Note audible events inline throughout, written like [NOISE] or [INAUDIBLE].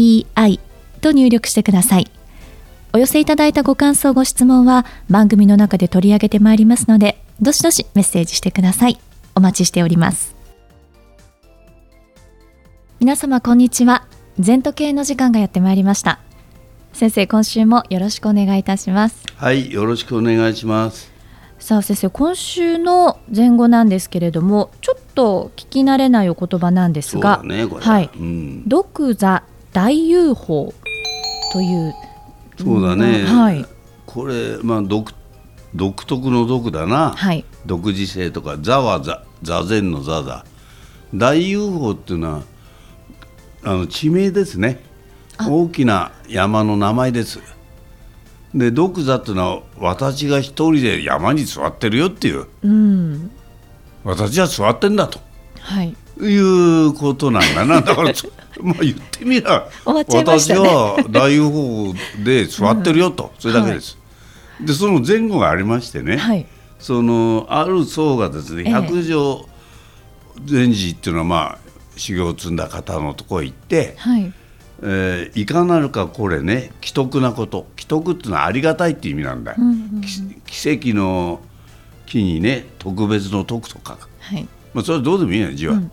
ZENTOKEIEI と入力してください。お寄せいただいたご感想、ご質問は番組の中で取り上げてまいりますので、どしどしメッセージしてください。お待ちしております。皆様こんにちは。全時計の時間がやってまいりました。先生、今週もよろしくお願いいたします。はい、よろしくお願いします。さあ先生今週の前後なんですけれどもちょっと聞き慣れないお言葉なんですが、ね、はい、うん、独座大遊法というそうだね、はい、これまあ独独特の独だな、はい、独自性とか座は座座禅の座だ。大遊法っていうのはあの地名ですね。大きな山の名前です。で独座っていうのは私が一人で山に座ってるよっていう、うん、私は座ってんだと、はい、いうことなんだな。だから [LAUGHS] まあ言ってみりゃ、ね、私は大雄法で座ってるよと、うん、それだけです。はい、でその前後がありましてね、はい、そのある僧がですね百条禅師っていうのはまあ修行を積んだ方のところへ行って、はい。えー、いかなるかこれね奇特なこと。奇特っていうのはありがたいっていう意味なんだ、うんうん、奇跡の木にね特別の徳とか、はい。まあ、それはどうでもいいや字は、うん、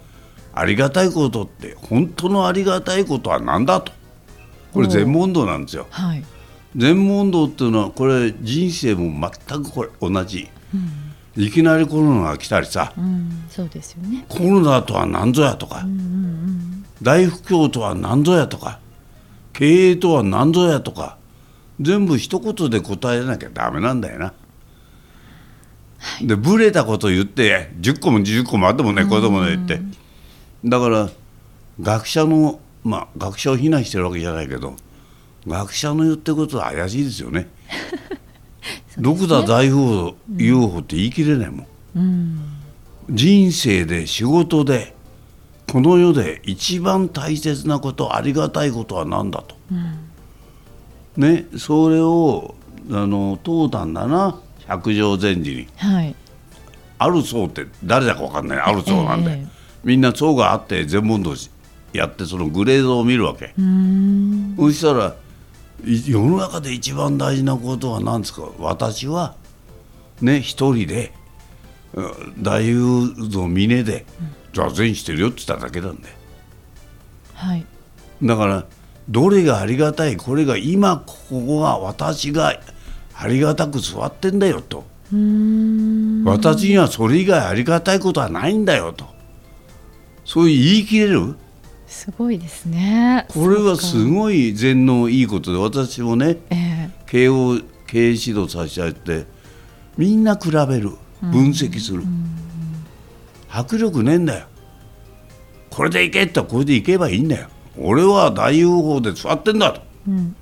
ありがたいことって本当のありがたいことは何だと。これ全問答なんですよ、はい、全問答っていうのはこれ人生も全くこれ同じ、うん、いきなりコロナが来たりさ、うん、そうですよね。コロナとは何ぞやとか、うんうんうん。大不況とは何ぞやとか経営とは何ぞやとか全部一言で答えなきゃダメなんだよな。はい、でブレたこと言って10個も20個もあってもね子供で言ってだから学者のまあ学者を非難してるわけじゃないけど学者の言ってることは怪しいですよね。どこだ財宝 UFO って言い切れないもん。うん、人生で仕事でこの世で一番大切なことありがたいことは何だと、うん、ねそれをあの問うたんだな百条禅師に、はい、ある僧って誰だか分かんない。ある僧なんで、えー、みんな僧があって全問答やってそのグレードを見るわけ。そしたら世の中で一番大事なことは何ですか？私はね一人で大雄の峰で、うん。座禅してるよって言っただけなんで、はい、だからどれがありがたいこれが今ここが私がありがたく座ってんだよと。私にはそれ以外ありがたいことはないんだよとそういう言い切れる？すごいですね。これはすごい禅のいいことで私もね、えー、経営経営指導させてあげてみんな比べる分析する。うん迫力ねえんだよ。これでいけってこれでいけばいいんだよ。俺は大雄法で座ってんだと、うん、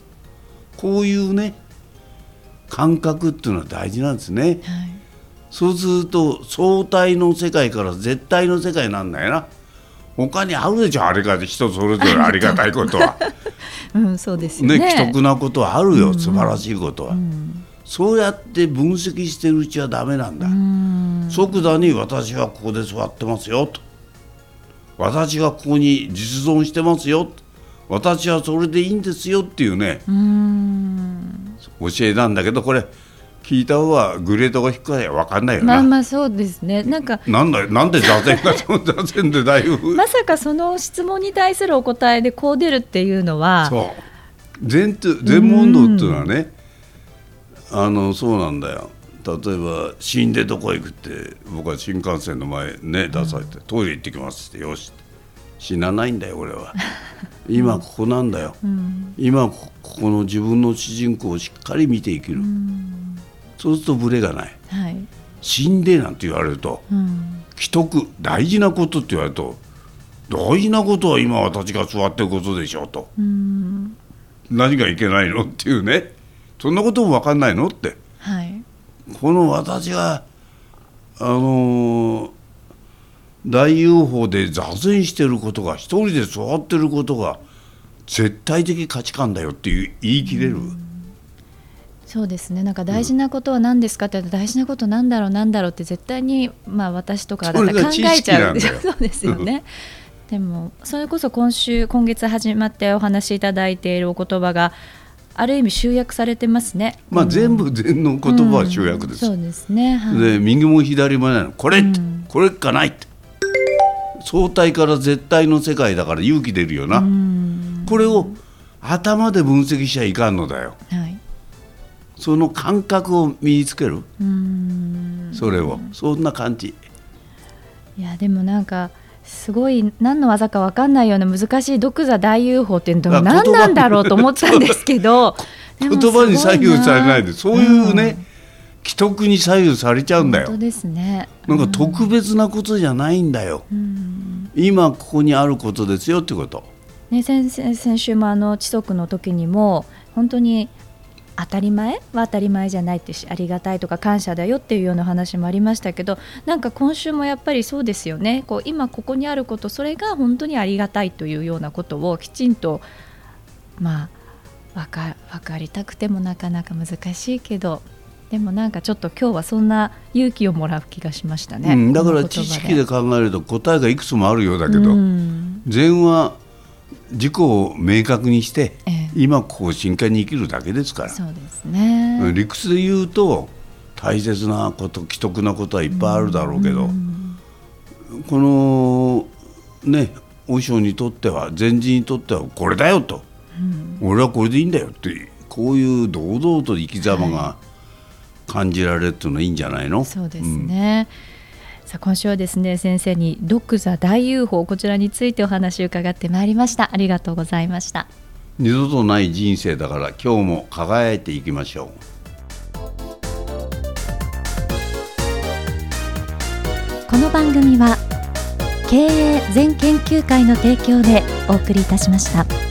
こういうね感覚っていうのは大事なんですね、はい、そうすると相対の世界から絶対の世界なんだよな他にあるでしょあれが人それぞれありがたいことは。[LAUGHS] うんそうですね。ね奇特なことはあるよ、うん、素晴らしいことは、うん、そうやって分析してるうちはダメなんだ、即座に私はここで座ってますよと。私がここに実存してますよ私はそれでいいんですよっていうね。教えなんだけどこれ聞いた方はグレードが低いか分かんないよなまあまあそうですね。なんかなんだなんで座禅が座禅でだいぶ [LAUGHS] まさかその質問に対するお答えでこう出るっていうのはそう。禅禅問答っていうのはねあのそうなんだよ。例えば死んでどこ行くって僕は新幹線の前ね出されて、トイレ行ってきますってよし死なないんだよ俺は。[LAUGHS] 今ここなんだよ、うん、今ここの自分の主人公をしっかり見て生きる、うん、そうするとブレがない、はい、死んでなんて言われると、うん、既得大事なことって言われると大事なことは今私が座ってることでしょと。うん。何がいけないのっていうね。そんなことも分かんないのって。はい。この私があのー大 UFO で座禅してることが一人で座ってることが絶対的価値観だよっていう言い切れる、そうですね。なんか大事なことは何ですかって大事なことなんだろうなんだろうって絶対にまあ私とかだったら考えちゃう。そうです [LAUGHS] よね。でもそれこそ今週今月始まってお話しいただいているお言葉がある意味集約されてますね。まあうん全部禅の言葉は集約です、うん。そうですね。はい。で右も左もないの。これって、うん。これっかないって。相対から絶対の世界だから勇気出るよな、うん。これを頭で分析しちゃいかんのだよ。はい。その感覚を身につける。うん。それを。そんな感じ。いやでもなんかすごい何の技か分かんないような難しい独座大 UFO っていうのあも何なんだろうと思ったんですけど [LAUGHS] 言葉に左右されないですそうごいうね、既得に左右されちゃうんだよ。本当ですね。なんか特別なことじゃないんだよ、うん。今ここにあることですよってこと。ね、先先先週もあの知足の時にも本当に当たり前？は当たり前じゃないってしありがたいとか感謝だよっていうような話もありましたけどなんか今週もやっぱりそうですよね。こう今ここにあることそれが本当にありがたいというようなことをきちんとまあ分か分かりたくてもなかなか難しいけどでもなんかちょっと今日はそんな勇気をもらう気がしましたね。うん、だから知識で考えると答えがいくつもあるようだけど、うん。禅は自己を明確にして、ええ今ここを真剣に生きるだけですから。そうですね。理屈で言うと大切なこと既得なことはいっぱいあるだろうけど、このね和尚にとっては禅師にとってはこれだよと、俺はこれでいいんだよってこういう堂々と生き様が感じられるっていうのはいいんじゃないの？そうですね。さあ今週はですね先生にドッグザ大 UFO こちらについてお話を伺ってまいりました。ありがとうございました二度とない人生だから今日も輝いていきましょうこの番組は経営全研究会の提供でお送りいたしました。